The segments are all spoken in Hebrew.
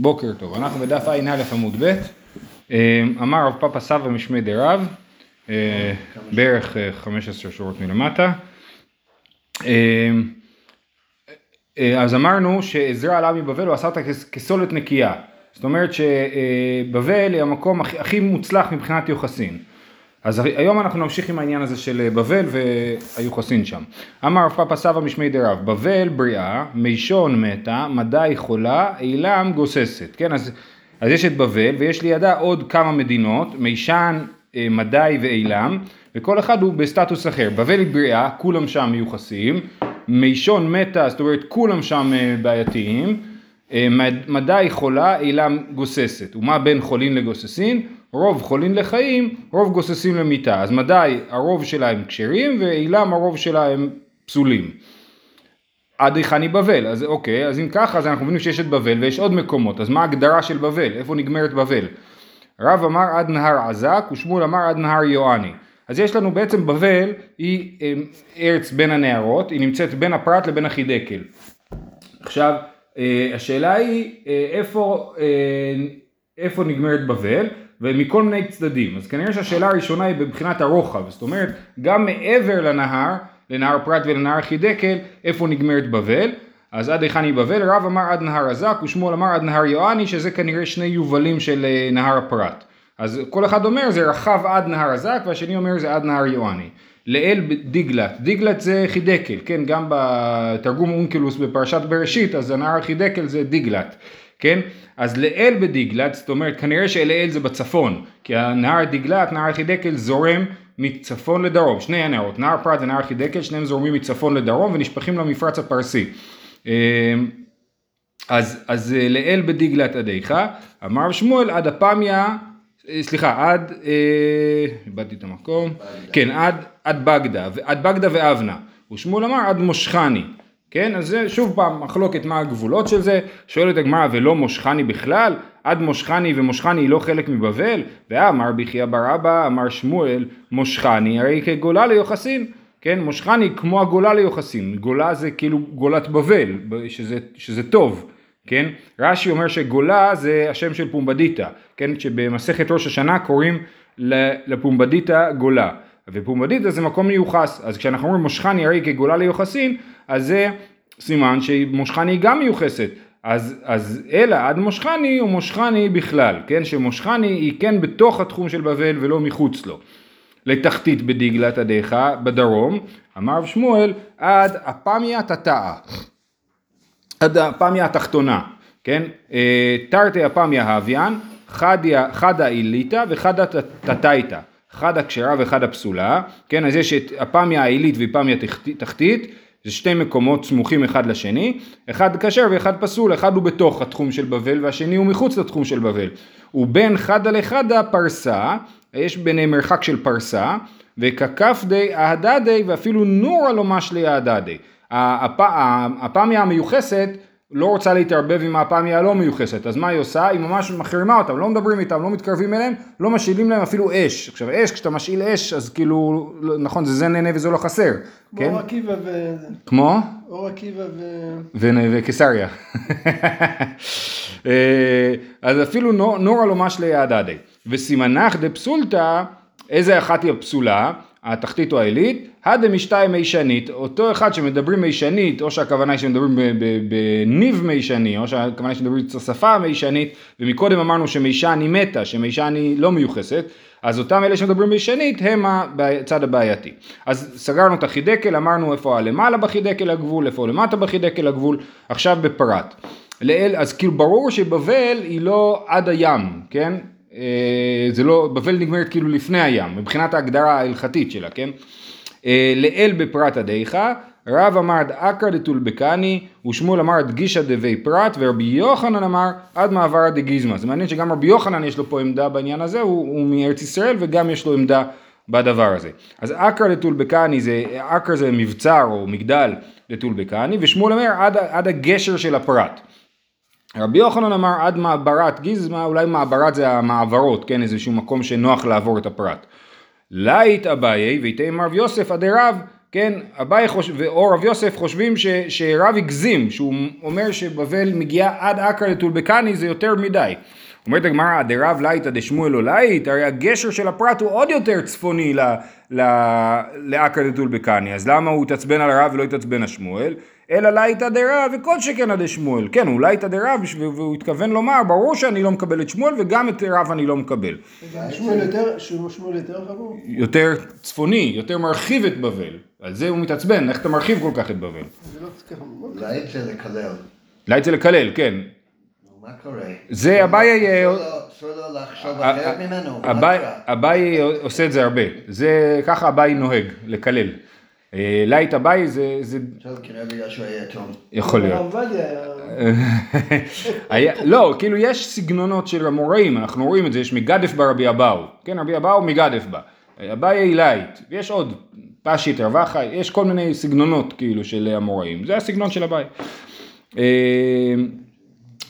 בוקר טוב, אנחנו בדף ע"א עמוד ב', אה, אמר רב פאפא סבא משמי דרב, אה, בערך אה, 15 שורות מלמטה. אה, אה, אז אמרנו שעזרא עלה מבבל הוא עשה אותה כס- כסולת נקייה, זאת אומרת שבבל היא המקום הכי מוצלח מבחינת יוחסין. אז היום אנחנו נמשיך עם העניין הזה של בבל והיוחסין שם. אמר רב פאפא סבא משמי דרב, בבל בריאה, מישון מתה, מדי חולה, אילם גוססת. כן, אז, אז יש את בבל ויש לידה עוד כמה מדינות, מישן, אה, מדי ואילם, וכל אחד הוא בסטטוס אחר. בבל היא בריאה, כולם שם מיוחסים, מישון מתה, זאת אומרת כולם שם אה, בעייתיים, אה, מד- מדי חולה, אילם גוססת. ומה בין חולין לגוססין? רוב חולין לחיים, רוב גוססים למיתה. אז מדי הרוב שלה הם כשרים ואילם הרוב שלה הם פסולים. עד היכן בבל, אז אוקיי, אז אם ככה אז אנחנו מבינים שיש את בבל ויש עוד מקומות, אז מה ההגדרה של בבל? איפה נגמרת בבל? רב אמר עד נהר עזק ושמואל אמר עד נהר יואני. אז יש לנו בעצם בבל היא אה, ארץ בין הנהרות, היא נמצאת בין הפרת לבין החידקל. עכשיו, אה, השאלה היא אה, איפה, אה, איפה נגמרת בבל, ומכל מיני צדדים. אז כנראה שהשאלה הראשונה היא מבחינת הרוחב, זאת אומרת, גם מעבר לנהר, לנהר פרת ולנהר חידקל, איפה נגמרת בבל. אז עד היכן היא בבל, רב אמר עד נהר הזק, ושמואל אמר עד נהר יואני, שזה כנראה שני יובלים של אה, נהר הפרת. אז כל אחד אומר זה רחב עד נהר הזק, והשני אומר זה עד נהר יואני. לאל דיגלת, דיגלת זה חידקל, כן, גם בתרגום אונקלוס בפרשת בראשית, אז הנהר חידקל זה דיגלת, כן, אז לאל בדיגלת, זאת אומרת כנראה שלאל זה בצפון, כי הנהר דיגלת, נהר חידקל זורם מצפון לדרום, שני הנהרות, נהר פרת ונהר חידקל, שניהם זורמים מצפון לדרום ונשפכים למפרץ הפרסי. אמ, אז, אז אה, לאל בדיגלת עדיך, אמר שמואל עד אפמיה, אה, סליחה, עד, אה, איבדתי את המקום, כן, עד, עד בגדה, עד בגדה ואבנה, ושמואל אמר עד מושכני, כן, אז זה שוב פעם מחלוקת מה הגבולות של זה, שואלת הגמרא ולא מושכני בכלל, עד מושכני ומושכני היא לא חלק מבבל, ואמר בחייא בר אבא, אמר שמואל, מושכני הרי כגולה ליוחסין, כן, מושכני כמו הגולה ליוחסין, גולה זה כאילו גולת בבל, שזה, שזה טוב, כן? רש"י אומר שגולה זה השם של פומבדיטה, כן? שבמסכת ראש השנה קוראים לפומבדיטה גולה, ופומבדיטה זה מקום מיוחס, אז כשאנחנו אומרים מושכני הרי כגולה ליוחסין, אז זה סימן שמושכני היא גם מיוחסת, אז, אז אלא עד מושכני או מושכני בכלל, כן? שמושכני היא כן בתוך התחום של בבל ולא מחוץ לו. לתחתית בדיגלת עדיך בדרום, אמר רב שמואל עד אפמיה תתאה. עד הפמיה התחתונה, כן? אה, תרתי הוויין, חדיה- חדה עיליתא וחדה תתאיתא. חדה כשרה וחדה פסולה, כן? אז יש את הפמיה העילית תחתי- תחתית, זה שתי מקומות סמוכים אחד לשני, אחד כשר ואחד פסול, אחד הוא בתוך התחום של בבל והשני הוא מחוץ לתחום של בבל. ובין חדה לחדה פרסה, יש ביניהם מרחק של פרסה, וככפדי אהדדי ואפילו נורא לא משלי אהדדי. הפ- הפמיה המיוחסת לא רוצה להתערבב עם הפמיה הלא מיוחסת, אז מה היא עושה? היא ממש מחרימה אותם, לא מדברים איתם, לא מתקרבים אליהם, לא משאילים להם אפילו אש. עכשיו אש, כשאתה משאיל אש, אז כאילו, לא- נכון, זה זה נהנה וזה לא חסר, כן? אור עקיבא ו... כמו? אור עקיבא ו... וקיסריה. אה, אז אפילו נו- נורא לא משלי הדדי. וסימנך דפסולתא, איזה אחת היא הפסולה? התחתית או העילית, הדמשתאי מישנית, אותו אחד שמדברים מישנית, או שהכוונה היא שמדברים בניב מישני, או שהכוונה היא שמדברים בשפה מישנית, ומקודם אמרנו שמישן היא מתה, שמישן היא לא מיוחסת, אז אותם אלה שמדברים מישנית הם הצד הבעייתי. אז סגרנו את החידקל, אמרנו איפה הלמעלה בחידקל הגבול, איפה למטה בחידקל הגבול, עכשיו בפרת. לאל, אז כאילו ברור שבבל היא לא עד הים, כן? אה, זה לא, בבל נגמרת כאילו לפני הים, מבחינת ההגדרה ההלכתית שלה, כן? אה, לאל בפרת עדיך, רב אמר עד אקרא דטולבקני, ושמואל אמר עד גישא דבי פרת, ורבי יוחנן אמר עד מעבר דגיזמה. זה מעניין שגם רבי יוחנן יש לו פה עמדה בעניין הזה, הוא, הוא מארץ ישראל וגם יש לו עמדה בדבר הזה. אז אקרא דטולבקני זה, אקרא זה מבצר או מגדל דטולבקני, ושמואל אומר עד, עד הגשר של הפרת. רבי יוחנן אמר עד מעברת גיזמה, אולי מעברת זה המעברות, כן, איזשהו מקום שנוח לעבור את הפרת. לייט אביי ואיתימא רב יוסף אדרב כן, אביי. או רב יוסף חושבים ש... שרב הגזים, שהוא אומר שבבל מגיעה עד אכרא לטולבקני זה יותר מדי. אומרת הגמרא, אדרב לייט אדשמואל לא לייט, הרי הגשר של הפרת הוא עוד יותר צפוני ל... ל... לאכרא לטולבקני, אז למה הוא התעצבן על הרב ולא התעצבן על שמואל? אלא לייט אדרב וכל שכן אדשמואל. כן, הוא לייט אדרב והוא התכוון לומר, ברור שאני לא מקבל את שמואל וגם את רב אני לא מקבל. שמואל יותר, שמואל יותר חמור? יותר צפוני, יותר מרחיב את בבל. על זה הוא מתעצבן, איך אתה מרחיב כל כך את בבל? זה לא. אולי זה לקלל. לייט זה לקלל, כן. מה קורה? זה אביי... אה, אסור לו- אסור לו לחשוב אחרת ממנו. קרה? אביי עושה את זה הרבה. זה ככה אביי נוהג, לקלל. אה, לייט אביי זה זה טוב, כנראה בגלל שהוא היה יתום. יכול להיות. לא, כאילו יש סגנונות של אמוראים, אנחנו רואים את זה, יש מגדף בה רבי אבהו, כן, רבי אבהו מגדף בה, אביי לייט, ויש עוד, פשיט, רב אחא, יש כל מיני סגנונות כאילו של אמוראים, זה הסגנון של אביי. אה,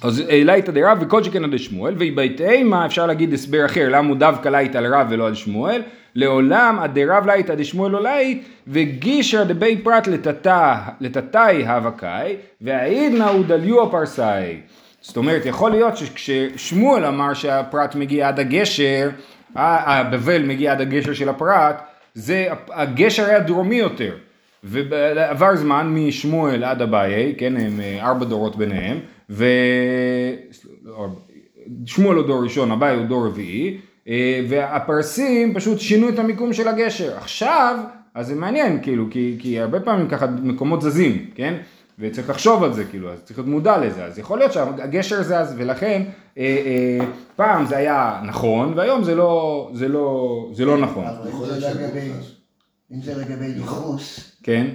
אז לייט אדרב וכל שכן אדשמואל, ואיבעית אימא אפשר להגיד הסבר אחר, למה הוא דווקא לייט על רב ולא על שמואל, לעולם אדרב לייט אדשמואל לא לייט, וגישרא לתתא- לתתאי הוה קאי, והאידנא הוא דדליוה פרסאי. זאת אומרת, יכול להיות שכששמואל אמר שהפרת מגיע עד הגשר, הבבל מגיע עד הגשר של הפרת, זה, הגשר היה דרומי יותר. ועבר זמן משמואל עד אביי, כן, הם אה, ארבע דורות ביניהם, ו... לא, שמואל הוא דור ראשון, אביי הוא דור רביעי, והפרסים פשוט שינו את המיקום של הגשר. עכשיו, אז זה מעניין, כאילו, כי, כי הרבה פעמים ככה מקומות זזים, כן? וצריך לחשוב על זה, כאילו, אז צריך להיות מודע לזה. אז יכול להיות שהגשר זז, ולכן אה, אה, פעם זה היה נכון, והיום זה לא, זה לא, זה לא נכון, אבל זה לגבי-. אם זה לגבי ייחוס, כן?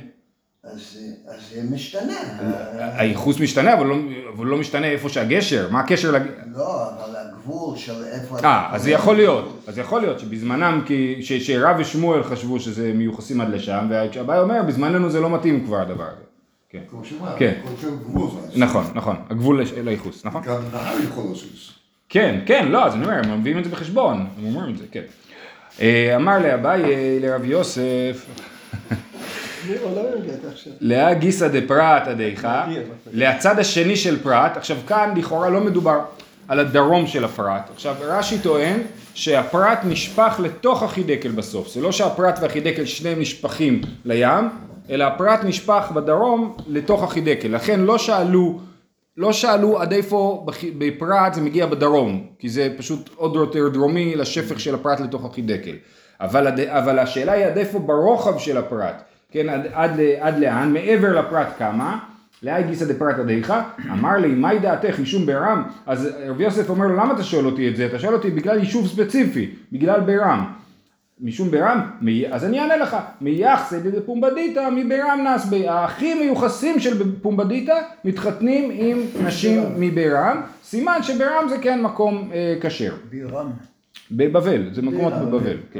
אז אז זה משתנה. הייחוס משתנה, אבל לא, אבל לא משתנה איפה שהגשר, מה הקשר לג... לא, אבל הגבול של איפה... אה, אז זה יכול להיות, אז יכול להיות שבזמנם, שרב ושמואל חשבו שזה מיוחסים עד לשם, והבאי אומר, בזמננו זה לא מתאים כבר הדבר הזה. כן, כמו שאמרת, כן. גבול. נכון, נכון, הגבול לייחוס, נכון? גם נהר יכול לזוז. כן, כן, לא, אז אני אומר, הם מביאים את זה בחשבון, הם אומרים את זה, כן. אה, אמר לאביי, אה, לרב יוסף, עכשיו. לאה גיסא דפרט עדיך, לצד השני של פרט, עכשיו כאן לכאורה לא מדובר על הדרום של הפרט, עכשיו רש"י טוען שהפרט נשפך לתוך החידקל בסוף, זה לא שהפרט והחידקל שניהם נשפכים לים, אלא הפרט נשפך בדרום לתוך החידקל, לכן לא שאלו, לא שאלו עד איפה בפרט זה מגיע בדרום, כי זה פשוט עוד יותר דרומי לשפך של הפרט לתוך החידקל, אבל, אבל השאלה היא עד איפה ברוחב של הפרט, כן, עד, עד, עד לאן, מעבר לפרט כמה, לאי גיסא דפרט עדיך, אמר לי, מהי דעתך, יישום ברם? אז רב יוסף אומר לו, למה אתה שואל אותי את זה? אתה שואל אותי בגלל יישוב ספציפי, בגלל ברם. משום ברם, מי- אז אני אענה לך, מייחסי דפומבדיתא מברם נסבי, האחים מיוחסים של פומבדיתא מתחתנים עם נשים מברם, סימן שברם זה כן מקום אה, כשר. בירם. בבבל, זה מקומות בבבל, כן.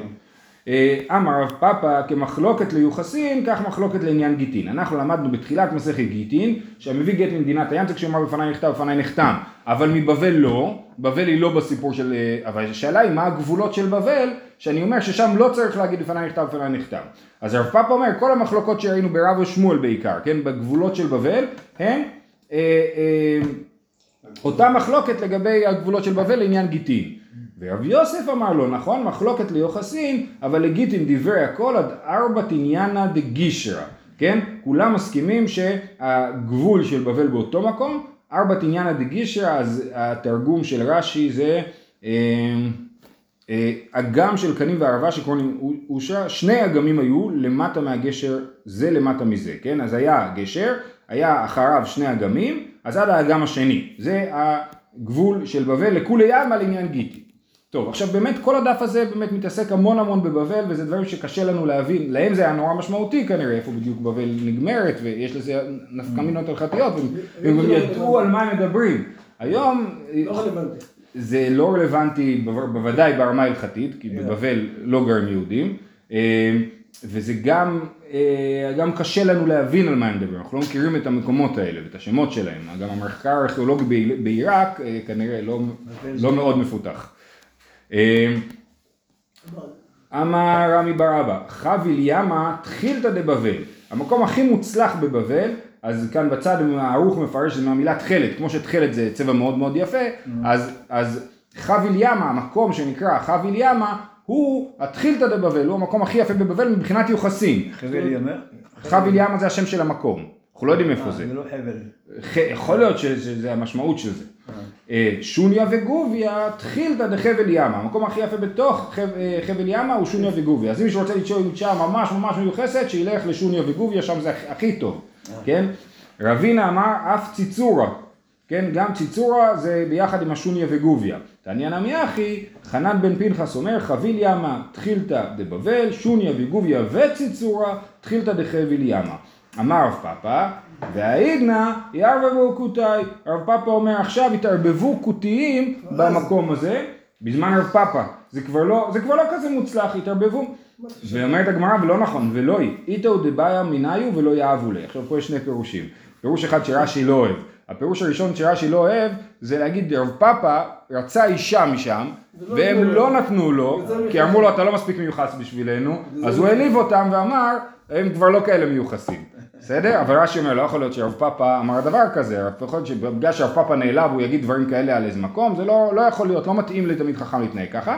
אה, אמר רב פאפא כמחלוקת ליוחסין, כך מחלוקת לעניין גיטין. אנחנו למדנו בתחילת מסכת גיטין, שהמביא גט ממדינת הים זה כשאמר בפניי נכתב בפניי נחתם, אבל מבבל לא, בבל היא לא בסיפור של, אה, אבל השאלה היא מה הגבולות של בבל, שאני אומר ששם לא צריך להגיד בפניי נכתב בפניי נחתם. אז רב פאפא אומר, כל המחלוקות שראינו ברב ושמואל בעיקר, כן, בגבולות של בבל, הם אה, אה, אותה מחלוקת לגבי הגבולות של בבל לעניין גיטין. ורב יוסף אמר לו, נכון, מחלוקת ליוחסין, אבל לגיטין דברי הכל עד ארבע תניאנה דגישרא, כן? כולם מסכימים שהגבול של בבל באותו מקום, ארבע תניאנה דגישרא, אז התרגום של רש"י זה אה, אה, אגם של קנים וערבה שקוראים אושה, שני אגמים היו למטה מהגשר, זה למטה מזה, כן? אז היה גשר, היה אחריו שני אגמים, אז עד האגם השני, זה הגבול של בבל לכולי עלמא לעניין גיטי. טוב, עכשיו באמת כל הדף הזה באמת מתעסק המון המון בבבל וזה דברים שקשה לנו להבין, להם זה היה נורא משמעותי כנראה איפה בדיוק בבל נגמרת ויש לזה נפקא מינות הלכתיות והם- גם ידעו על מה הם מדברים. היום לא. זה לא רלוונטי בו- בוודאי ברמה ההלכתית, כי בבבל לא גרים יהודים, אה, וזה גם, אה, גם קשה לנו להבין על מה הם מדברים, אנחנו לא מכירים את המקומות האלה ואת השמות שלהם, גם המחקר הארכיאולוגי בעיר- בעיראק אה, כנראה לא, לא מאוד מפותח. אה, אמר רמי בר אבא, חביל ימה תחילתא דבבל. המקום הכי מוצלח בבבל, אז כאן בצד הערוך מפרש את זה מהמילה תכלת, כמו שתכלת זה צבע מאוד מאוד יפה, אז, אז חביל ימה, המקום שנקרא חביל ימה, הוא התחילתא דבבל, הוא המקום הכי יפה בבבל מבחינת יוחסין. חבל ימר? חביל ימה זה השם של המקום, אנחנו לא יודעים איפה זה. זה לא חבל. יכול להיות שזה המשמעות של זה. אה, שוניה וגוביה תחילתא דחבל ימה, המקום הכי יפה בתוך חב- אה, חבל ימה הוא שוניה וגוביה. אז אם מישהו רוצה לשאול אישה ממש ממש מיוחסת, שילך לשוניה וגוביה, שם זה הכי- הכי טוב, כן? רבינה אמר אף ציצורה, כן? גם ציצורה זה ביחד עם השוניה וגוביה. תניא נמי אחי, חנן בן פנחס אומר חביל ימה תחילתא דבבל, שוניה וגוביה וציצורה תחילתא דחבל ימה. אמר רב פאפא, והעידנא יערבבו כותאי. רב פאפא אומר עכשיו התערבבו כותיים במקום הזה, בזמן רב פאפא. זה כבר לא, זה כבר לא כזה מוצלח, התערבבו. ואומרת הגמרא ולא נכון, ולא היא, איתו דבעיה מניו ולא יאהבו לי. עכשיו פה יש שני פירושים. פירוש אחד שרש"י לא אוהב. הפירוש הראשון שרש"י לא אוהב זה להגיד רב פאפא רצה אישה משם ולא והם. לא נתנו לו וזה כי. אמרו לו אתה לא מספיק מיוחס בשבילנו אז הוא מיוחס. העליב אותם ואמר הם כבר לא כאלה מיוחסים בסדר? אבל רש"י אומר לא יכול להיות שרב פאפא אמר דבר כזה יכול להיות שבגלל שרב פאפא נעלב הוא יגיד דברים כאלה על איזה מקום זה לא, לא יכול להיות לא מתאים לתלמיד חכם להתנהג ככה?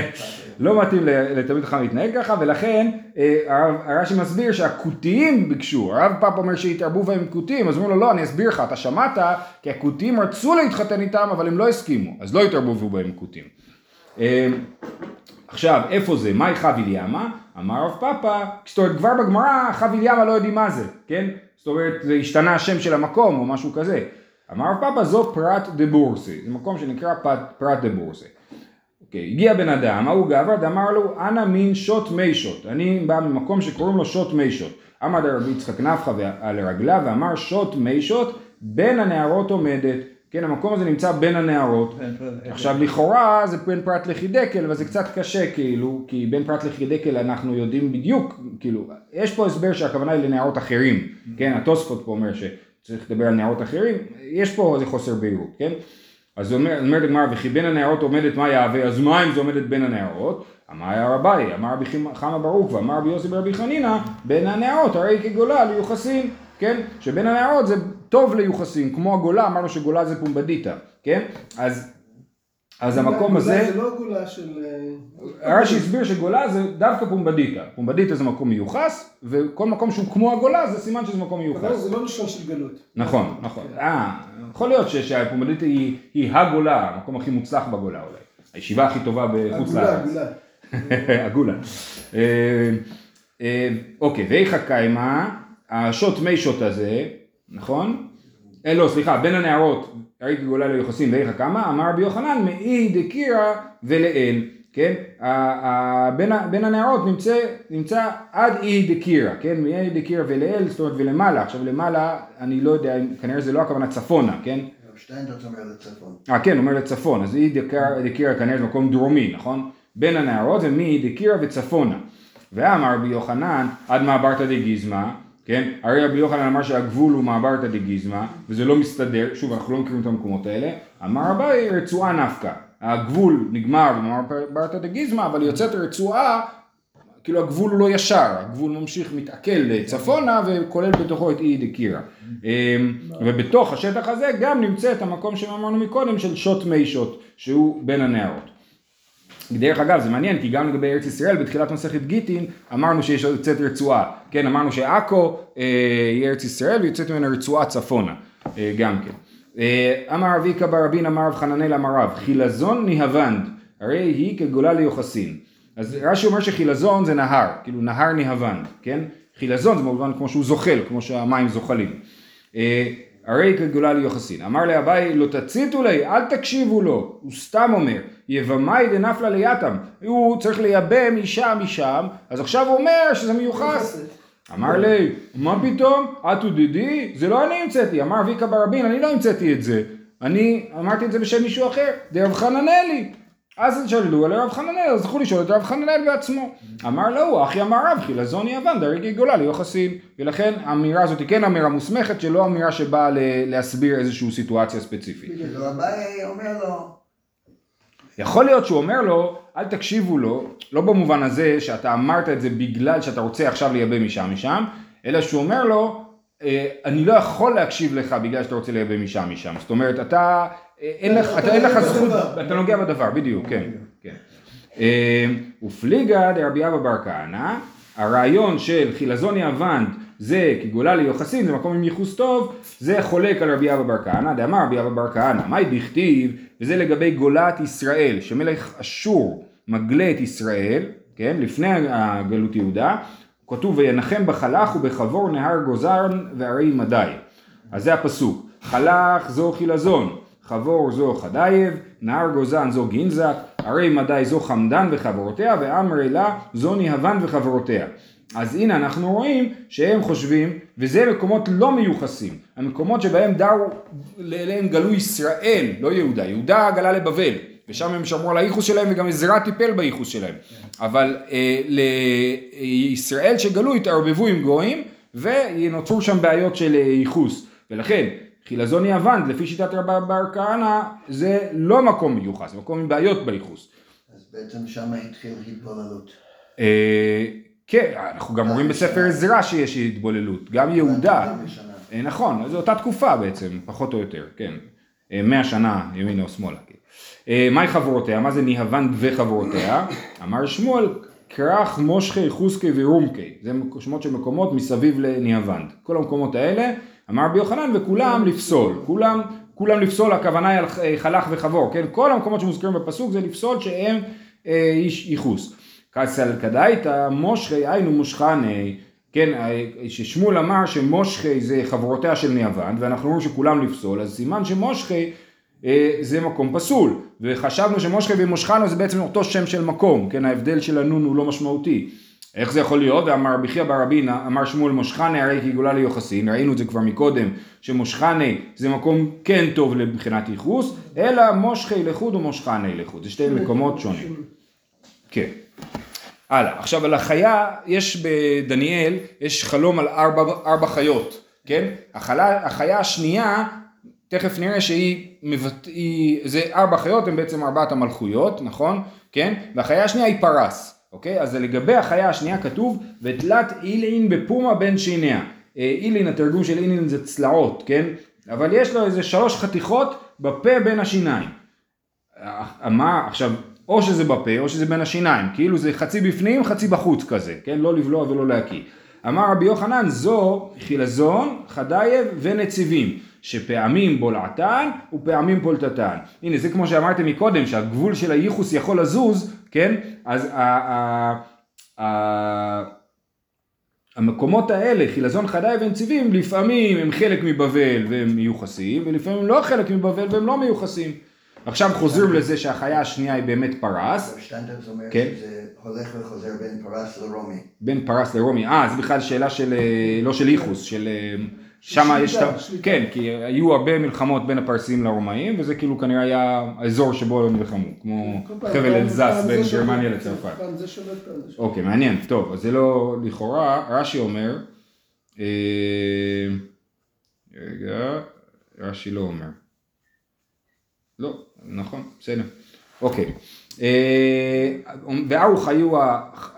לא מתאים ל- לתלמיד חכם להתנהג ככה, ולכן אה, הרש"י מסביר שהכותיים ביקשו, הרב פפא אומר שהתערבו בהם כותיים, אז אומרים לו לא, אני אסביר לך, אתה שמעת, כי הכותיים רצו להתחתן איתם, אבל הם לא הסכימו, אז לא התערבו בהם כותיים. עכשיו, איפה זה? מהי חביל ימה? אמר רב פאפא, זאת אומרת, כבר בגמרא חביל ימה לא יודעים מה זה, כן? זאת אומרת, זה השתנה השם של המקום או משהו כזה. אמר רב פאפא, זו פרט דה בורסי, זה מקום שנקרא פרט, פרט דה בורסי. אוקיי, הגיע בן אדם, ההוא גבר, אמר לו, אנא מין שוט מי שוט. אני בא ממקום שקוראים לו שוט מי שוט. עמד רבי יצחק נפחא על רגליו ואמר שוט מי שוט, בין הנערות עומדת. כן, המקום הזה נמצא בין הנערות. עכשיו לכאורה זה בין פרט לחידקל, אבל זה קצת קשה כאילו, כי בין פרט לחידקל אנחנו יודעים בדיוק, כאילו, יש פה הסבר שהכוונה היא לנערות אחרים, כן, התוספות פה אומר שצריך לדבר על נערות אחרים, יש פה איזה חוסר בהירות, כן? אז אומר, אומרת הגמרא, וכי בין הנערות עומדת מה יהווה, אז מה אם זה עומדת בין הנערות? אמר היה רביי, אמר רבי חמא ברוך ואמר רבי יוסי ברבי חנינא, בין הנערות הרי כגולה ליוחסין, כן? שבין הנערות זה טוב ליוחסין, כמו הגולה, אמרנו שגולה זה פומבדיתא, כן? אז, אז המקום הזה, זה לא גולה של... אה, רש"י הסביר שגולה זה דווקא פומבדיתא, פומבדיתא זה מקום מיוחס, וכל מקום שהוא כמו הגולה זה סימן שזה מקום מיוחס. זה לא לשון של גלות. נכון, נכון. אה, יכול להיות ש- שהפומבדיתא היא, היא הגולה, המקום הכי מוצלח בגולה אולי. הישיבה הכי טובה בחוץ הגולה, לארץ. הגולה. הגולה. אה, אה, אוקיי, ואיכה קיימה, השוט מי שוט הזה, נכון? אה, לא, סליחה, בין הנערות, ראיתי גולה ליוחסין ואיכה קמה, אמר רבי יוחנן, מאי דקירא ולאל, כן? בין בין הנערות נמצא, נמצא עד אי דקירא, כן? מאי דקירא ולאל, זאת אומרת ולמעלה, עכשיו למעלה, אני לא יודע, כנראה זה לא הכוונה צפונה, כן? שטיינדרץ אומר לצפון. אה כן, אומר לצפון, אז אי דקירא דקירא כנראה זה מקום דרומי, נכון? בין הנערות זה מאי דקירא וצפונה. ואמר רבי יוחנן, עד מעברתא דגיזמא, כן? הרי רבי יוחנן אמר שהגבול הוא מעברתא דגיזמא, וזה לא מסתדר, שוב אנחנו לא מכירים את המקומות האלה, אמר רבי רצועה נפקא, הגבול נגמר במעברתא דגיזמא, אבל יוצאת רצועה, כאילו הגבול הוא לא ישר, הגבול ממשיך מתעכל צפונה וכולל בתוכו את אי דקירא. אמ, ובתוך השטח הזה גם נמצאת המקום שאמרנו מקודם של שוט מי שוט, שהוא בין הנערות. דרך אגב זה מעניין כי גם לגבי ארץ ישראל בתחילת מסכת גיטין אמרנו שיש יוצאת רצועה, כן אמרנו שעכו אה, היא ארץ ישראל ויוצאת ממנה רצועה צפונה אה, גם כן. אה, אמר רבי קבא רבין אמר רב חננאל אמר רב חילזון ניהבנד הרי היא כגולה ליוחסין. אז רש"י אומר שחילזון זה נהר כאילו נהר ניהבנד כן? חילזון זה במובן כמו שהוא זוחל כמו שהמים זוחלים הרי כגולה ליוחסין. אמר לאביי לא תציתו לי, אל תקשיבו לו, הוא סתם אומר, יבמאי דנפלה ליתם, הוא צריך לייבם אישה משם, אז עכשיו הוא אומר שזה מיוחס. אמר לי, מה פתאום, את ודידי, זה לא אני המצאתי, אמר ויקה ברבין, אני לא המצאתי את זה, אני אמרתי את זה בשם מישהו אחר, דרב חננאלי. אז שאלו על רב חננאל, אז זכו לשאול את רב חננאל בעצמו. אמר לו, אחי אמר רב, חילזון יוון, דרגי גולה ליוחסין. ולכן האמירה הזאת היא כן אמירה מוסמכת, שלא אמירה שבאה להסביר איזושהי סיטואציה ספציפית. יכול להיות שהוא אומר לו, אל תקשיבו לו, לא במובן הזה שאתה אמרת את זה בגלל שאתה רוצה עכשיו לייבא משם משם, אלא שהוא אומר לו, אה, אני לא יכול להקשיב לך בגלל שאתה רוצה לייבא משם משם. זאת אומרת, אתה, אין לך, זכות. אתה נוגע בדבר, בדיוק, כן, כן. אה, ופליגה דרבי אבא בר כהנא, הרעיון של חילזון יוון זה כגולה ליוחסין, זה מקום עם ייחוס טוב, זה חולק על רבי אבא בר כהנא, דאמר רבי אבא בר כהנא, מהי דכתיב, וזה לגבי גולת ישראל, שמלך אשור מגלה את ישראל, כן, לפני הגלות יהודה, כתוב וינחם בחלך ובחבור נהר גוזרן וערי מדי. אז זה הפסוק, חלך זו חילזון, חבור זו חדייב, נהר גוזן זו גינזק, ערי מדי זו חמדן וחברותיה, ועמרי לה זו ניהוון וחברותיה. אז הנה אנחנו רואים שהם חושבים, וזה מקומות לא מיוחסים, המקומות שבהם דרו, אליהם גלו ישראל, לא יהודה, יהודה גלה לבבל, ושם הם שמרו על הייחוס שלהם וגם עזרא טיפל בייחוס שלהם. אבל אה, לישראל שגלו התערבבו עם גויים ונוצרו שם בעיות של אה, ייחוס. ולכן חילזון יוון לפי שיטת רבי בר כהנא זה לא מקום מיוחס, זה מקום עם בעיות בייחוס. אז בעצם שם התחיל התבוללות. אה, כן, אנחנו גם רואים בספר עזרא שיש התבוללות, גם יהודה. אה, נכון, זו אותה תקופה בעצם, פחות או יותר, כן, אה, מאה שנה ימינה או שמאלה. כן. מהי חברותיה? מה זה ניהוון וחברותיה? אמר שמואל, כרך מושכי חוסקי ורומקי, זה שמות של מקומות מסביב לניהוון. כל המקומות האלה, אמר רבי יוחנן, וכולם לפסול, כולם, כולם לפסול, הכוונה היא על אה, חלך וחבור, כן? כל המקומות שמוזכרים בפסוק זה לפסול שהם אה, איש ייחוס. כסל כדאיתא מושכי היינו מושכני, כן, אה, ששמואל אמר שמושכי זה חברותיה של ניוון, ואנחנו אומרים שכולם לפסול, אז סימן שמושכי אה, זה מקום פסול, וחשבנו שמושכי ומושכנו זה בעצם אותו שם של מקום, כן, ההבדל של הנון הוא לא משמעותי. איך זה יכול להיות? ואמר רבי חייא בר רבינה, אמר שמואל מושכני הרי כגולה ליוחסין, ראינו את זה כבר מקודם, שמושכני זה מקום כן טוב מבחינת ייחוס, אלא מושכי לחוד ומושכני לחוד, זה שתי מקומות שונים. כן. הלאה. עכשיו על החיה, יש בדניאל, יש חלום על ארבע, ארבע חיות, כן? החלה, החיה השנייה, תכף נראה שהיא, מבט... היא, זה ארבע חיות, הן בעצם ארבעת המלכויות, נכון? כן? והחיה השנייה היא פרס, אוקיי? אז לגבי החיה השנייה כתוב, ותלת אילין בפומה בין שיניה. אה, אילין, התרגום של אילין זה צלעות, כן? אבל יש לו איזה שלוש חתיכות בפה בין השיניים. אמר, עכשיו, או שזה בפה או שזה בין השיניים, כאילו זה חצי בפנים חצי בחוץ כזה, כן? לא לבלוע ולא להקיא. אמר רבי יוחנן זו חילזון, חדייב ונציבים, שפעמים בולעתן ופעמים פולטתן. הנה זה כמו שאמרתם מקודם שהגבול של הייחוס יכול לזוז, כן? אז ה- ה- ה- המקומות האלה, חילזון חדאי ונציבים, לפעמים הם חלק מבבל והם מיוחסים, ולפעמים הם לא חלק מבבל והם לא מיוחסים. עכשיו חוזרים לזה שהחיה השנייה היא באמת פרס, שטיינדרס אומר כן. שזה הולך וחוזר בין פרס לרומי. בין פרס לרומי, אה זה בכלל שאלה של, אה, לא של ייחוס, של שמה יש, את ה-. כן, כי היו הרבה מלחמות בין הפרסים לרומאים, וזה כאילו כנראה היה האזור שבו הם נלחמו, כמו חבל אלזס בין גרמניה לצרפת. פעם זה שולט, פעם זה שולט. אוקיי, מעניין, טוב, אז זה לא לכאורה, רש"י אומר, אה, רגע, רש"י לא אומר. לא, נכון, בסדר. אוקיי. אה, וארוך היו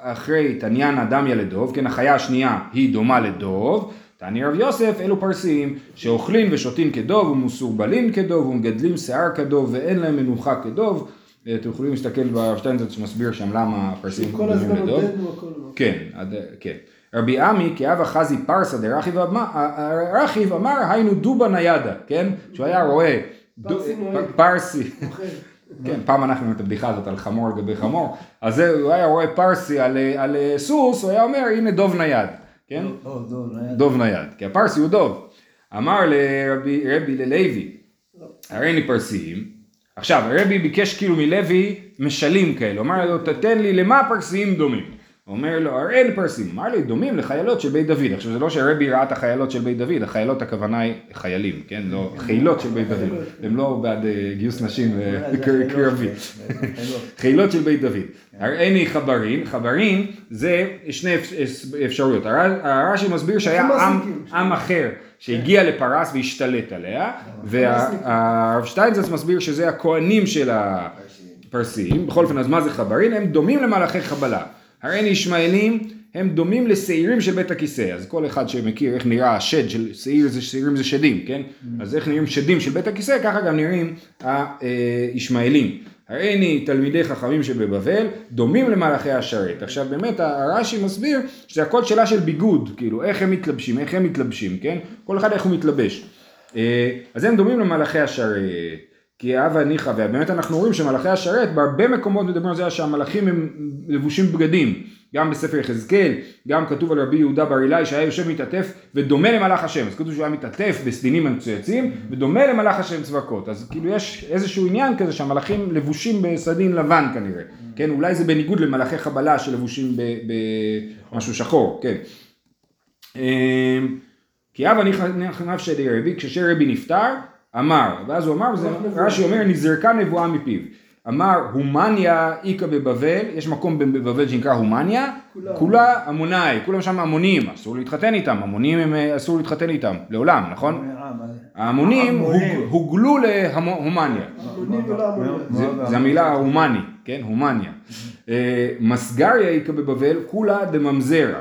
אחרי תניאנה דמיה לדוב, כן, החיה השנייה היא דומה לדוב, תעני רב יוסף, אלו פרסים שאוכלים ושותים כדוב ומסורבלים כדוב ומגדלים שיער כדוב ואין להם מנוחה כדוב. אה, אתם יכולים להסתכל ברב שטיינזרץ שמסביר שם למה הפרסים הזמן לדוב. הכל. כן, כן. רבי עמי כאב אחזי פרסא דרכיב אמר, רכיב אמר היינו דובה ניידה, כן? שהוא היה רואה פרסי. כן, פעם אנחנו את הבדיחה הזאת על חמור על גבי חמור, אז הוא היה רואה פרסי על, על סוס, הוא היה אומר הנה דוב נייד, כן? דוב, נייד, כי הפרסי הוא דוב. אמר לרבי רבי ללוי, הרי אני פרסיים, עכשיו הרבי ביקש כאילו מלוי משלים כאלה, אמר לו תתן לי למה הפרסיים דומים. אומר לו הרי אין פרסים, אמר לי דומים לחיילות של בית דוד, עכשיו זה לא שהרבי ראה את החיילות של בית דוד, החיילות הכוונה היא חיילים, כן, לא חילות של בית דוד, הם לא בעד אה, גיוס נשים וקרבי. חילות של בית דוד. הראיני חברין, חברין זה שני אפ- אפשרויות. הר- הרש"י מסביר שהיה עם, אחר שהגיע לפרס והשתלט עליה, והרב שטיינזרץ מסביר שזה הכהנים של ה... פרסיים, בכל אופן אז מה זה חברין? הם דומים למלאכי חבלה. הרי הנה ישמעאלים הם דומים לשעירים של בית הכיסא, אז כל אחד שמכיר איך נראה השד של שעיר זה שעירים זה שדים, כן? אז איך נראים שדים של בית הכיסא, ככה גם נראים הישמעאלים. הרי הנה תלמידי חכמים שבבבל דומים למלאכי השרת. עכשיו באמת הרש"י מסביר שזה הכל שאלה של ביגוד, כאילו איך הם מתלבשים, איך הם מתלבשים, כן? כל אחד איך הוא מתלבש. אה, אז הם דומים למלאכי השרת. כי הווה ניחא, ובאמת אנחנו רואים שמלאכי השרת, בהרבה מקומות מדברים על זה שהמלאכים הם לבושים בגדים, גם בספר יחזקאל, גם כתוב על רבי יהודה בר אילאי שהיה יושב מתעטף ודומה למלאך השם, אז כתוב שהוא היה מתעטף בסדינים מצויצים ודומה למלאך השם צבקות, אז כאילו יש איזשהו עניין כזה שהמלאכים לבושים בסדין לבן כנראה, כן, אולי זה בניגוד למלאכי חבלה שלבושים במשהו שחור, כן. אמ, כי אבא נכנף שדי רבי, כששרבי נפטר, אמר, ואז הוא אמר, רש"י אומר, נזרקה נבואה מפיו. אמר הומניה איכא בבבל, יש מקום בבבל שנקרא הומניה, כולה. המונאי, כולם שם המונים, אסור להתחתן איתם, המונים הם אסור להתחתן איתם, לעולם, נכון? ההמונים הוגלו להומניה, זה המילה הומני, כן, הומניה. מסגריה איכא בבבל, כולה דממזרה.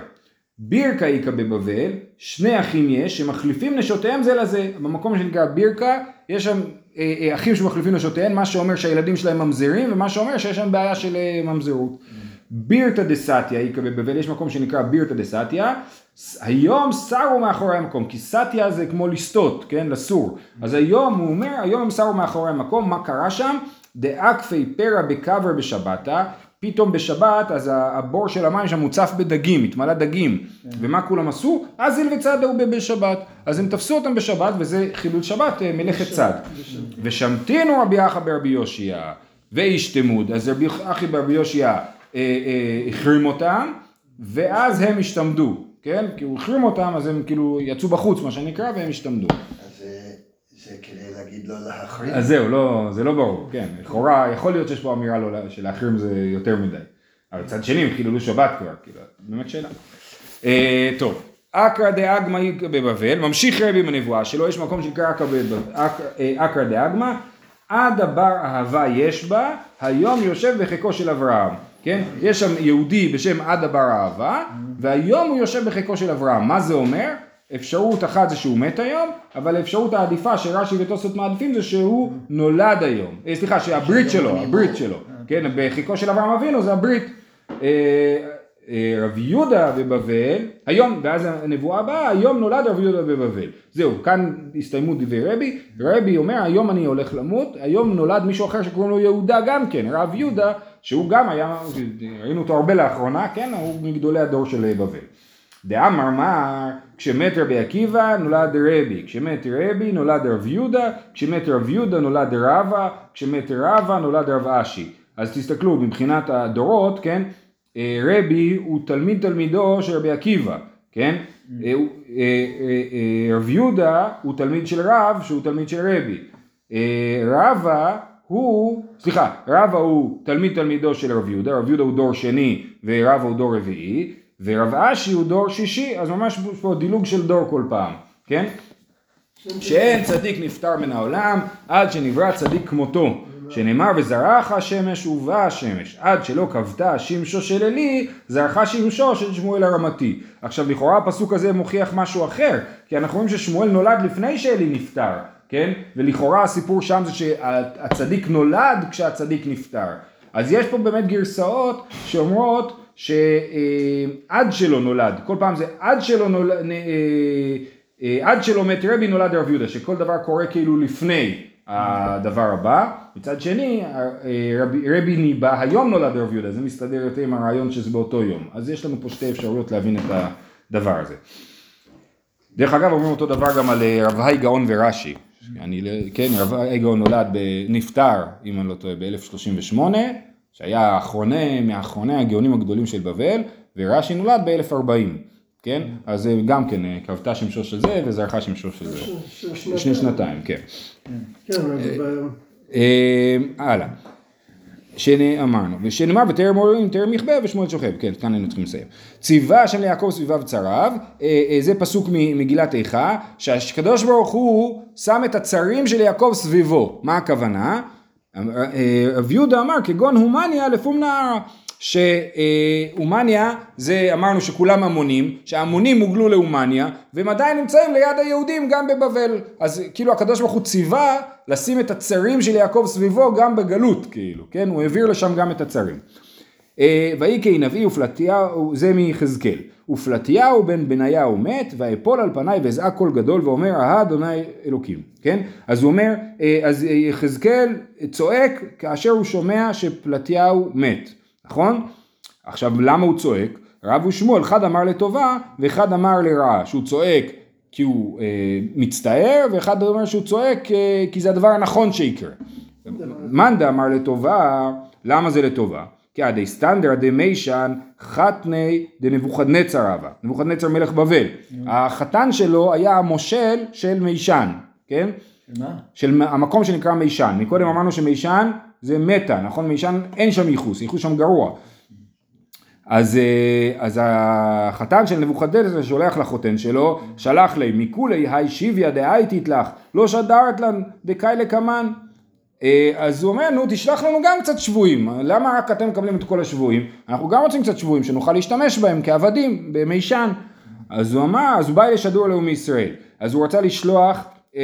בירקה איכא בבבל, שני אחים יש שמחליפים נשותיהם זה לזה, במקום שנקרא בירקה יש שם אה, אה, אחים שמחליפים נשותיהם, מה שאומר שהילדים שלהם ממזרים ומה שאומר שיש שם בעיה של אה, ממזרות. בירתא דסתיה איכא בבבל, יש מקום שנקרא בירתא דסתיה, היום סרו מאחורי המקום, כי סתיה זה כמו לסטות, כן, לסור, אז היום הוא אומר, היום הם סרו מאחורי המקום, מה קרה שם? דאקפי פרא בקבר בשבתא, פתאום בשבת אז הבור של המים שם מוצף בדגים, התמלא דגים, כן. ומה כולם עשו? אזיל וצד הוא בשבת, אז הם תפסו אותם בשבת וזה חילול שבת, אה, מלאכת צד. ושמתינו רבי אחא ברבי יושיע ואיש תמוד, אז רבי אחי ברבי יושיע אה, אה, החרים אותם, ואז הם השתמדו, כן? כי הוא החרים אותם אז הם כאילו יצאו בחוץ מה שנקרא והם השתמדו. זה כדי להגיד לא להחרים? אז זהו, לא, זה לא ברור, כן, לכאורה יכול להיות שיש פה אמירה לא, שלהחרים זה יותר מדי, אבל צד שני הם חיללו שבת כבר, כאילו, באמת שאלה. אה, טוב, אקרא דאגמא בבבל, ממשיך רבי עם הנבואה שלו, יש מקום שנקרא אקרא אה, דאגמא, עד הבר אהבה יש בה, היום יושב בחיקו של אברהם, כן? יש שם יהודי בשם עד הבר אהבה, והיום הוא יושב בחיקו של אברהם, מה זה אומר? אפשרות אחת זה שהוא מת היום, אבל האפשרות העדיפה שרש"י ותוספות מעדיפים זה שהוא נולד היום. אה, סליחה, שהברית שלו, הברית שלו. כן, בחיקו של אברהם אבינו זה הברית. אה, אה, רב יהודה בבבל, היום, ואז הנבואה הבאה, היום נולד רב יהודה בבבל. זהו, כאן הסתיימו דברי רבי, רבי אומר היום אני הולך למות, היום נולד מישהו אחר שקוראים לו יהודה גם כן, רב יהודה, שהוא גם היה, ראינו אותו הרבה לאחרונה, כן, הוא מגדולי הדור של בבל. דאמר מר, כשמת רבי עקיבא נולד רבי, כשמת רבי נולד רב יהודה, כשמת רב יהודה נולד רבא, כשמת רבא נולד רב אשי. אז תסתכלו מבחינת הדורות, כן, אה, רבי הוא תלמיד תלמידו של רבי עקיבא, כן, אה, אה, רב יהודה הוא תלמיד של רב שהוא תלמיד של רבי, רבא הוא, סליחה, רבא הוא תלמיד תלמידו של רב יהודה, רב יהודה הוא דור שני ורבא הוא דור רביעי, ורב אשי הוא דור שישי, אז ממש פה דילוג של דור כל פעם, כן? שאין צדיק נפטר מן העולם עד שנברא צדיק כמותו, שנאמר וזרעך השמש ובא השמש, עד שלא כבתה שמשו של עלי, זרחה שמשו של שמואל הרמתי. עכשיו לכאורה הפסוק הזה מוכיח משהו אחר, כי אנחנו רואים ששמואל נולד לפני שעלי נפטר, כן? ולכאורה הסיפור שם זה שהצדיק נולד כשהצדיק נפטר. אז יש פה באמת גרסאות שאומרות שעד שלא נולד, כל פעם זה עד שלא נולד, אה, אה, עד שלא מת רבי נולד רב יהודה, שכל דבר קורה כאילו לפני הדבר הבא, מצד שני אה, רבי, רבי ניבא היום נולד רב יהודה, זה מסתדר יותר עם הרעיון שזה באותו יום, אז יש לנו פה שתי אפשרויות להבין את הדבר הזה. דרך אגב אומרים אותו דבר גם על רב האי גאון ורש"י, אני, כן רב האי גאון נולד, נפטר אם אני לא טועה ב-1038 שהיה אחרוני, מאחרוני הגאונים הגדולים של בבל, ורש"י נולד ב-1040, כן? אז זה גם כן כבתה שמשו של זה וזרחה שמשו של זה. שני שנתיים, כן. כן, אה, הלאה. אמרנו, ושנאמר ותרם מורים תרם יכבה ושמואל שוכב, כן, כאן היינו צריכים לסיים. ציווה השם ליעקב סביביו צריו, אה, אה, זה פסוק ממגילת איכה, שהקדוש ברוך הוא שם את הצרים של יעקב סביבו, מה הכוונה? רב יהודה אמר כגון הומניה לפום נהרה שהומניה זה אמרנו שכולם המונים, שההמונים הוגלו להומניה והם עדיין נמצאים ליד היהודים גם בבבל אז כאילו הקדוש ברוך הוא ציווה לשים את הצרים של יעקב סביבו גם בגלות כאילו, כן? הוא העביר לשם גם את הצרים. אה, ויהי כי נביא ופלטיהו, זה מיחזקאל, ופלטיהו בן בניהו מת, ויפול על פניי ואזעק קול גדול ואומר, אהה אדוני אלוקים, כן? אז הוא אומר, אה, אז יחזקאל צועק כאשר הוא שומע שפלטיהו מת, נכון? עכשיו למה הוא צועק? רב ושמואל, אחד אמר לטובה ואחד אמר לרעה, שהוא צועק כי הוא אה, מצטער, ואחד אומר שהוא צועק אה, כי זה הדבר הנכון שיקרה. מאן דאמר לטובה, למה זה לטובה? כי עדי סטנדר דמישן חתני דנבוכדנצר אבא, נבוכדנצר מלך בבל. החתן שלו היה המושל של מישן, כן? מה? של המקום שנקרא מישן. מקודם אמרנו שמישן זה מתה, נכון? מישן אין שם ייחוס, ייחוס שם גרוע. אז, אה, אז החתן של נבוכדנצר שולח לחותן שלו, שלח לי, מכולי היי שיביה דהייתית לך, לא שדרת לן דקאי לקמן. אה, אז הוא אומר, נו תשלח לנו גם קצת שבויים, למה רק אתם מקבלים את כל השבויים? אנחנו גם רוצים קצת שבויים, שנוכל להשתמש בהם כעבדים במישן. אז הוא אמר, אז הוא בא לשדור לאומי ישראל. אז הוא רצה לשלוח אה,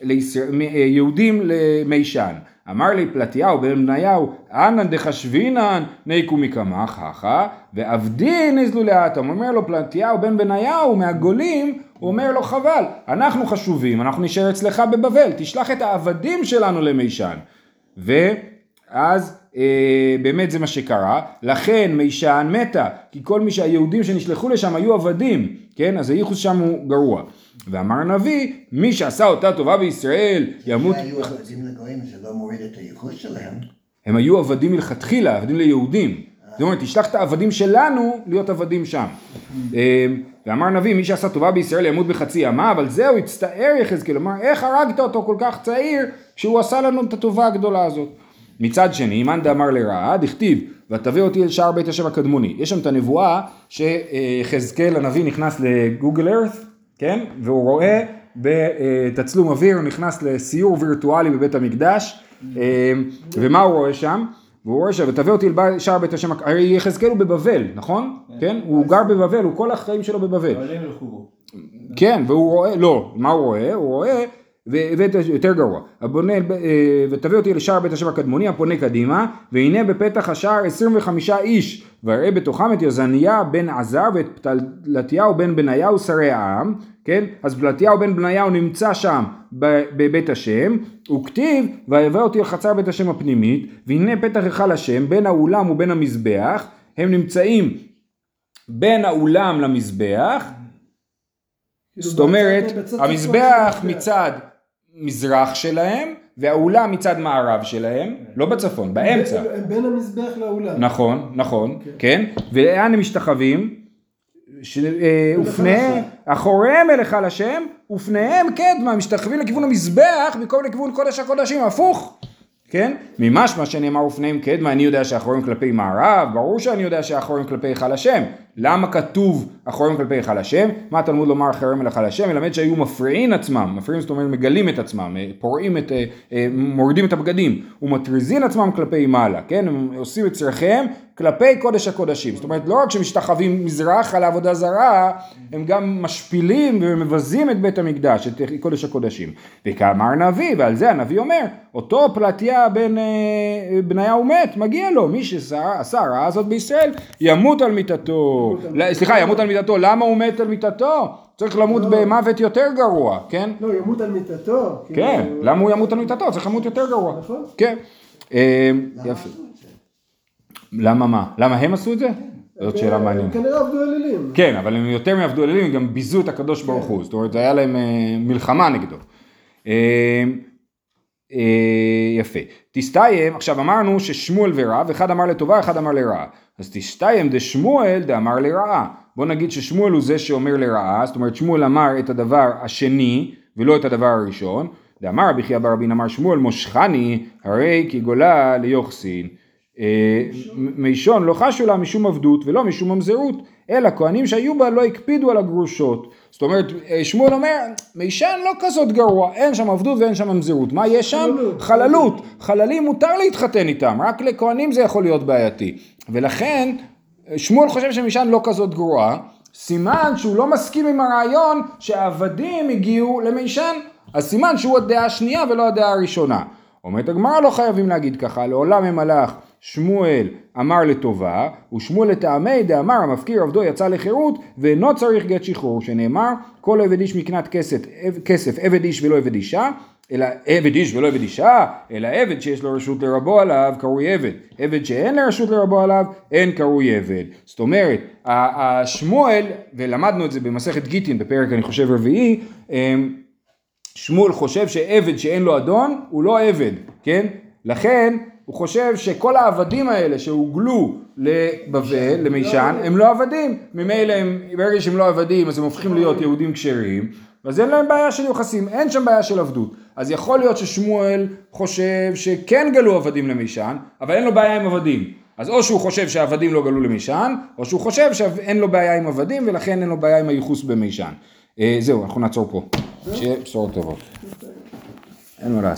לישראל, אה, יהודים למישן. אמר לי פלטיהו בן בניהו, אנא דחשבינן ניקו מקמח, הכה, ועבדין נזלו לאטם. אומר לו פלטיהו בן בניהו מהגולים, הוא אומר לו חבל, אנחנו חשובים, אנחנו נשאר אצלך בבבל, תשלח את העבדים שלנו למישן. ואז אה, באמת זה מה שקרה, לכן מישן מתה, כי כל מי שהיהודים שנשלחו לשם היו עבדים, כן? אז הייחוס שם הוא גרוע. ואמר הנביא, מי שעשה אותה טובה בישראל ימות... היו עבדים לגויים, זה לא מוריד את הייחוס שלהם. הם היו עבדים מלכתחילה, עבדים ליהודים. זאת אומרת, תשלח את העבדים שלנו להיות עבדים שם. ואמר הנביא, מי שעשה טובה בישראל ימות בחצי ימה, אבל זהו, הצטער יחזקאל, אמר, איך הרגת אותו כל כך צעיר, כשהוא עשה לנו את הטובה הגדולה הזאת. מצד שני, מאן דאמר לרעה, דכתיב, ותביא אותי אל שער בית השם הקדמוני. יש שם את הנבואה שיחזקאל הנביא נכנס לגוגל ארת, כן? והוא רואה בתצלום אוויר, הוא נכנס לסיור וירטואלי בבית המקדש, אה, ומה הוא רואה שם? והוא רואה ותביא אותי אל שער בית השם, הרי יחזקאל הוא בבבל, נכון? כן? הוא גר בבבל, הוא כל החיים שלו בבבל. כן, והוא רואה, לא, מה הוא רואה? הוא רואה, והבאת יותר גרוע, הבונה, אה, ותביא אותי לשער בית השם הקדמוני הפונה קדימה, והנה בפתח השער 25 איש, ואראה בתוכם את יזניה בן עזר ואת פלטיהו בן בניהו שרי העם, כן? אז פלטיהו בן בניהו נמצא שם בבית השם, וכתיב, ויבא אותי אל חצר בית השם הפנימית, והנה פתח היכל השם בין האולם ובין המזבח, הם נמצאים בין האולם למזבח, כאילו, זאת אומרת, המזבח מצד מזרח שלהם, והאולם מצד מערב שלהם, לא בצפון, באמצע. בין המזבח לאולם. נכון, נכון, כן, ולאן הם משתחווים? אה, ופניהם, אחוריהם אל היכל השם, ופניהם קדמה, משתחווים לכיוון המזבח במקום לכיוון קודש הקודשים, הפוך, כן? ממשמע שנאמר ופניהם קדמה, אני יודע שאחוריהם כלפי מערב, ברור שאני יודע שאחוריהם כלפי היכל השם. למה כתוב אחוריהם כלפי היכל השם? מה התלמוד לומר אחריהם אל היכל השם? מלמד שהיו מפריעים עצמם, מפריעים זאת אומרת מגלים את עצמם, אה, פורעים את, אה, אה, מורידים את הבגדים, ומטריזין עצמם כלפי מעלה, כן? הם עושים את צרכיהם כלפי קודש הקודשים. זאת אומרת, לא רק שמשתחווים מזרחה לעבודה זרה, הם גם משפילים ומבזים את בית המקדש, את קודש הקודשים. וכאמר הנביא, ועל זה הנביא אומר, אותו פלטיה בן בניהו מת, מגיע לו, מי שעשה הרעה הזאת בישראל, ימות על מיתתו. לא, סליחה, ימות על מיתתו, למה הוא מת על מיתתו? צריך למות לא. במוות יותר גרוע, כן? לא, ימות על מיטתו. כן, כאילו, למה הוא ימות על מיתתו? צריך למות יותר גרוע. נכון. כן. אה, למה יפה. זה? למה מה? למה הם עשו את זה? זאת שאלה הם מעניינת. כנראה עבדו אלילים. כן, אבל הם יותר מעבדו אלילים, הם גם ביזו את הקדוש ברוך הוא, זאת אומרת, היה להם אה, מלחמה נגדו. אה, יפה. תסתיים, עכשיו אמרנו ששמואל ורב, אחד אמר לטובה, אחד אמר לרעה. אז תסתיים דשמואל דאמר לרעה. בוא נגיד ששמואל הוא זה שאומר לרעה, זאת אומרת שמואל אמר את הדבר השני ולא את הדבר הראשון. דאמר רבי חייא בר אמר שמואל מושכני הרי כי גולה ליוחסין. אה, מישון לא חשו לה משום עבדות ולא משום ממזרות, אלא כהנים שהיו בה לא הקפידו על הגרושות. זאת אומרת, אה, שמואל אומר, מישן לא כזאת גרוע, אין שם עבדות ואין שם ממזרות. מה יש שם? חללות. חללים מותר להתחתן איתם, רק לכהנים זה יכול להיות בעייתי. ולכן, שמואל חושב שמישן לא כזאת גרועה, סימן שהוא לא מסכים עם הרעיון שהעבדים הגיעו למישן, אז סימן שהוא הדעה השנייה ולא הדעה הראשונה. אומרת הגמרא לא חייבים להגיד ככה, לעולם הם הלך שמואל אמר לטובה, ושמואל לטעמי דאמר המפקיר עבדו יצא לחירות, ואינו צריך גט שחרור, שנאמר כל עבד איש מקנת כסף, כסף עבד איש ולא עבד אישה, אלא עבד איש ולא עבד אישה, אלא עבד שיש לו רשות לרבו עליו, קרוי עבד. עבד שאין לו רשות לרבו עליו, אין קרוי עבד. זאת אומרת, השמואל, ולמדנו את זה במסכת גיטין בפרק אני חושב רביעי, אמ, שמואל חושב שעבד שאין לו אדון הוא לא עבד, כן? לכן הוא חושב שכל העבדים האלה שהוגלו לבבל, למישן, הם לא עבדים. ממילא הם, ברגע שהם לא עבדים אז הם הופכים להיות יהודים כשרים, אז אין להם בעיה של יוחסים, אין שם בעיה של עבדות. אז יכול להיות ששמואל חושב שכן גלו עבדים למישן, אבל אין לו בעיה עם עבדים. אז או שהוא חושב שהעבדים לא גלו למישן, או שהוא חושב שאין לו בעיה עם עבדים ולכן אין לו בעיה עם הייחוס במישן. אה, זהו, אנחנו נעצור פה. שיהיה בשורות טובות. אין מה לעשות.